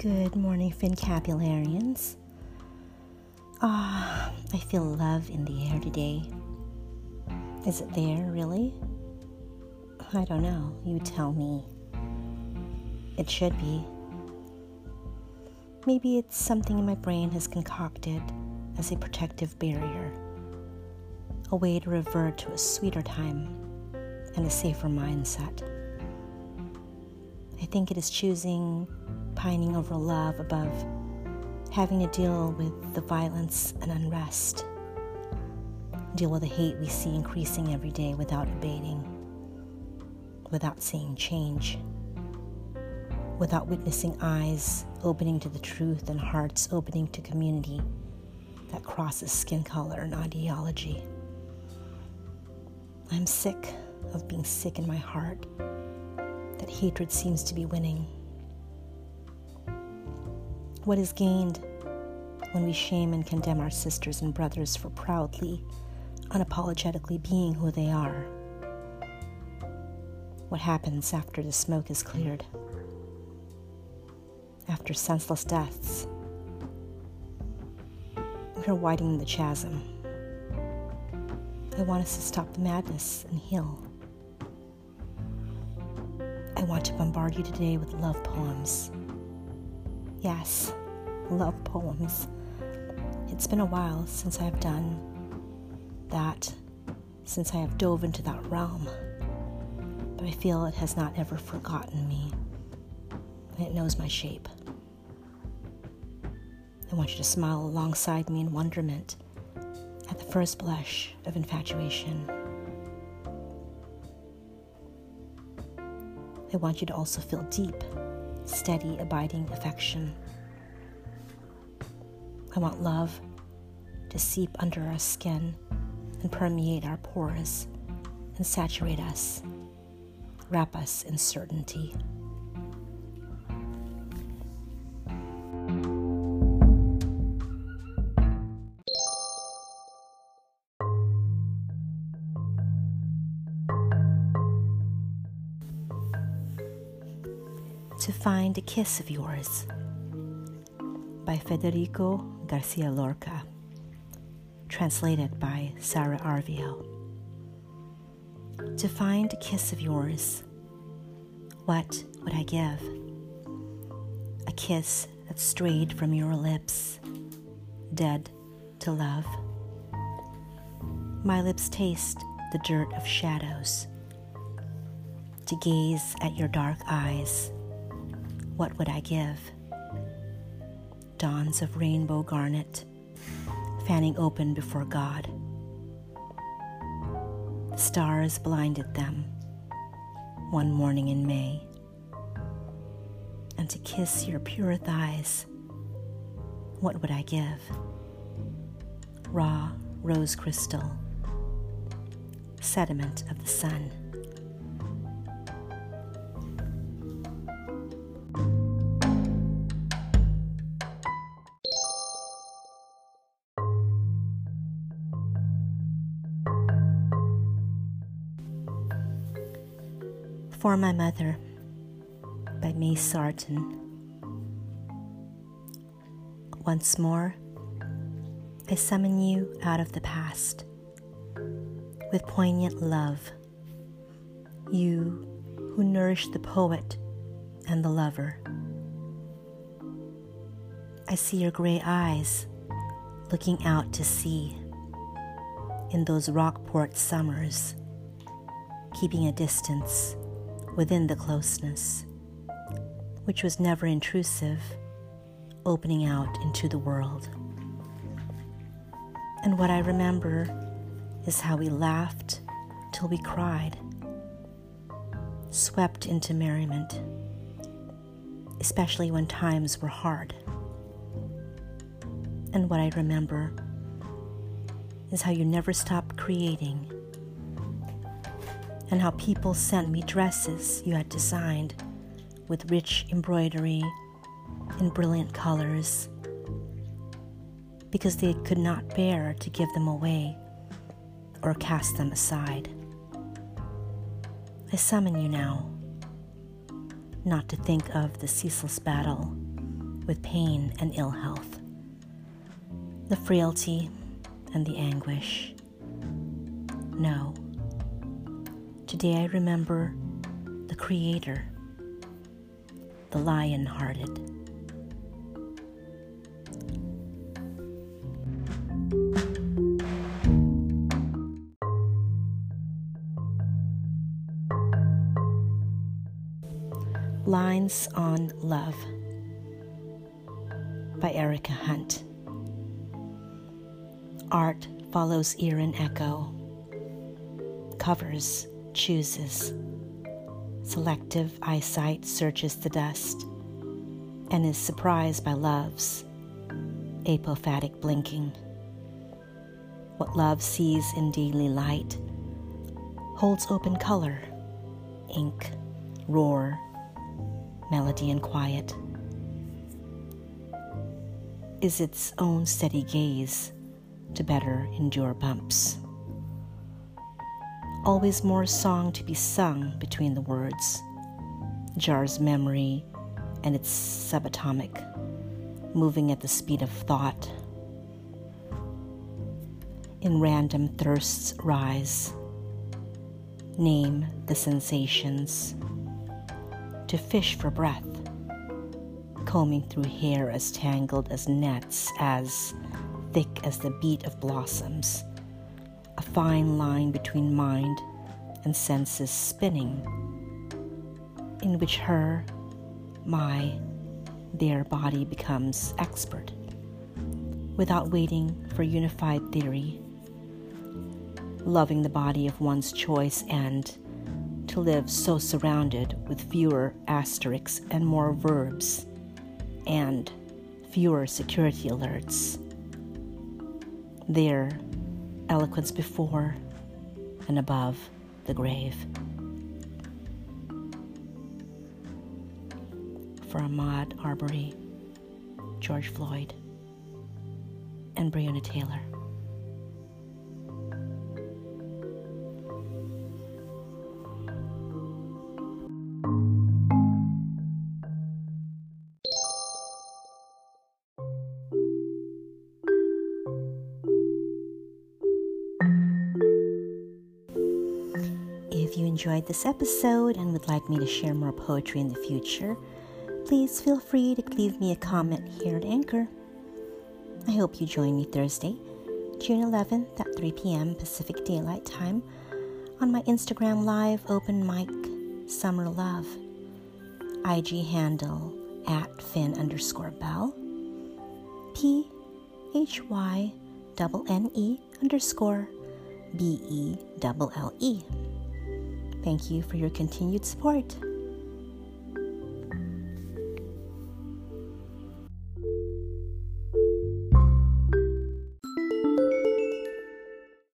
Good morning, Fincapularians. Ah, I feel love in the air today. Is it there, really? I don't know. You tell me. It should be. Maybe it's something my brain has concocted as a protective barrier, a way to revert to a sweeter time and a safer mindset. I think it is choosing pining over love above having to deal with the violence and unrest, deal with the hate we see increasing every day without abating, without seeing change, without witnessing eyes opening to the truth and hearts opening to community that crosses skin color and ideology. I'm sick of being sick in my heart that hatred seems to be winning. What is gained when we shame and condemn our sisters and brothers for proudly, unapologetically being who they are? What happens after the smoke is cleared? After senseless deaths? We're widening the chasm. I want us to stop the madness and heal. I want to bombard you today with love poems Yes, love poems. It's been a while since I've done that, since I have dove into that realm. But I feel it has not ever forgotten me, and it knows my shape. I want you to smile alongside me in wonderment at the first blush of infatuation. I want you to also feel deep steady, abiding affection. I want love to seep under our skin and permeate our pores and saturate us, wrap us in certainty. To Find a Kiss of Yours by Federico Garcia Lorca, translated by Sarah Arvio. To find a kiss of yours, what would I give? A kiss that strayed from your lips, dead to love. My lips taste the dirt of shadows. To gaze at your dark eyes what would I give? Dawns of rainbow garnet, fanning open before God. The stars blinded them one morning in May. And to kiss your pure thighs, what would I give? Raw rose crystal, sediment of the sun. For My Mother by May Sarton. Once more, I summon you out of the past with poignant love. You who nourish the poet and the lover. I see your gray eyes looking out to sea in those Rockport summers, keeping a distance within the closeness, which was never intrusive, opening out into the world. And what I remember is how we laughed till we cried, swept into merriment, especially when times were hard. And what I remember is how you never stopped creating and how people sent me dresses you had designed with rich embroidery in brilliant colors because they could not bear to give them away or cast them aside. I summon you now, not to think of the ceaseless battle with pain and ill health, the frailty and the anguish. No. Today I remember the Creator, the lion hearted. Lines on Love by Erica Hunt. Art follows ear and echo, covers, chooses. Selective eyesight searches the dust and is surprised by love's apophatic blinking. What love sees in daily light holds open color, ink, roar, melody, and quiet. Is its own steady gaze to better endure bumps. Always more song to be sung between the words, jars memory and its subatomic, moving at the speed of thought. In random thirsts rise, name the sensations, to fish for breath, combing through hair as tangled as nets, as thick as the beat of blossoms, fine line between mind and senses spinning, in which her, my, their body becomes expert, without waiting for unified theory, loving the body of one's choice and to live so surrounded with fewer asterisks and more verbs and fewer security alerts. There, eloquence before and above the grave. For Ahmaud Arbery, George Floyd, and Breonna Taylor. Enjoyed this episode and would like me to share more poetry in the future, please feel free to leave me a comment here at Anchor. I hope you join me Thursday, June 11th at 3 p.m. Pacific Daylight Time on my Instagram Live open mic Summer Love, IG handle at Finn underscore Bell, P H Y N E underscore b e double L E. Thank you for your continued support.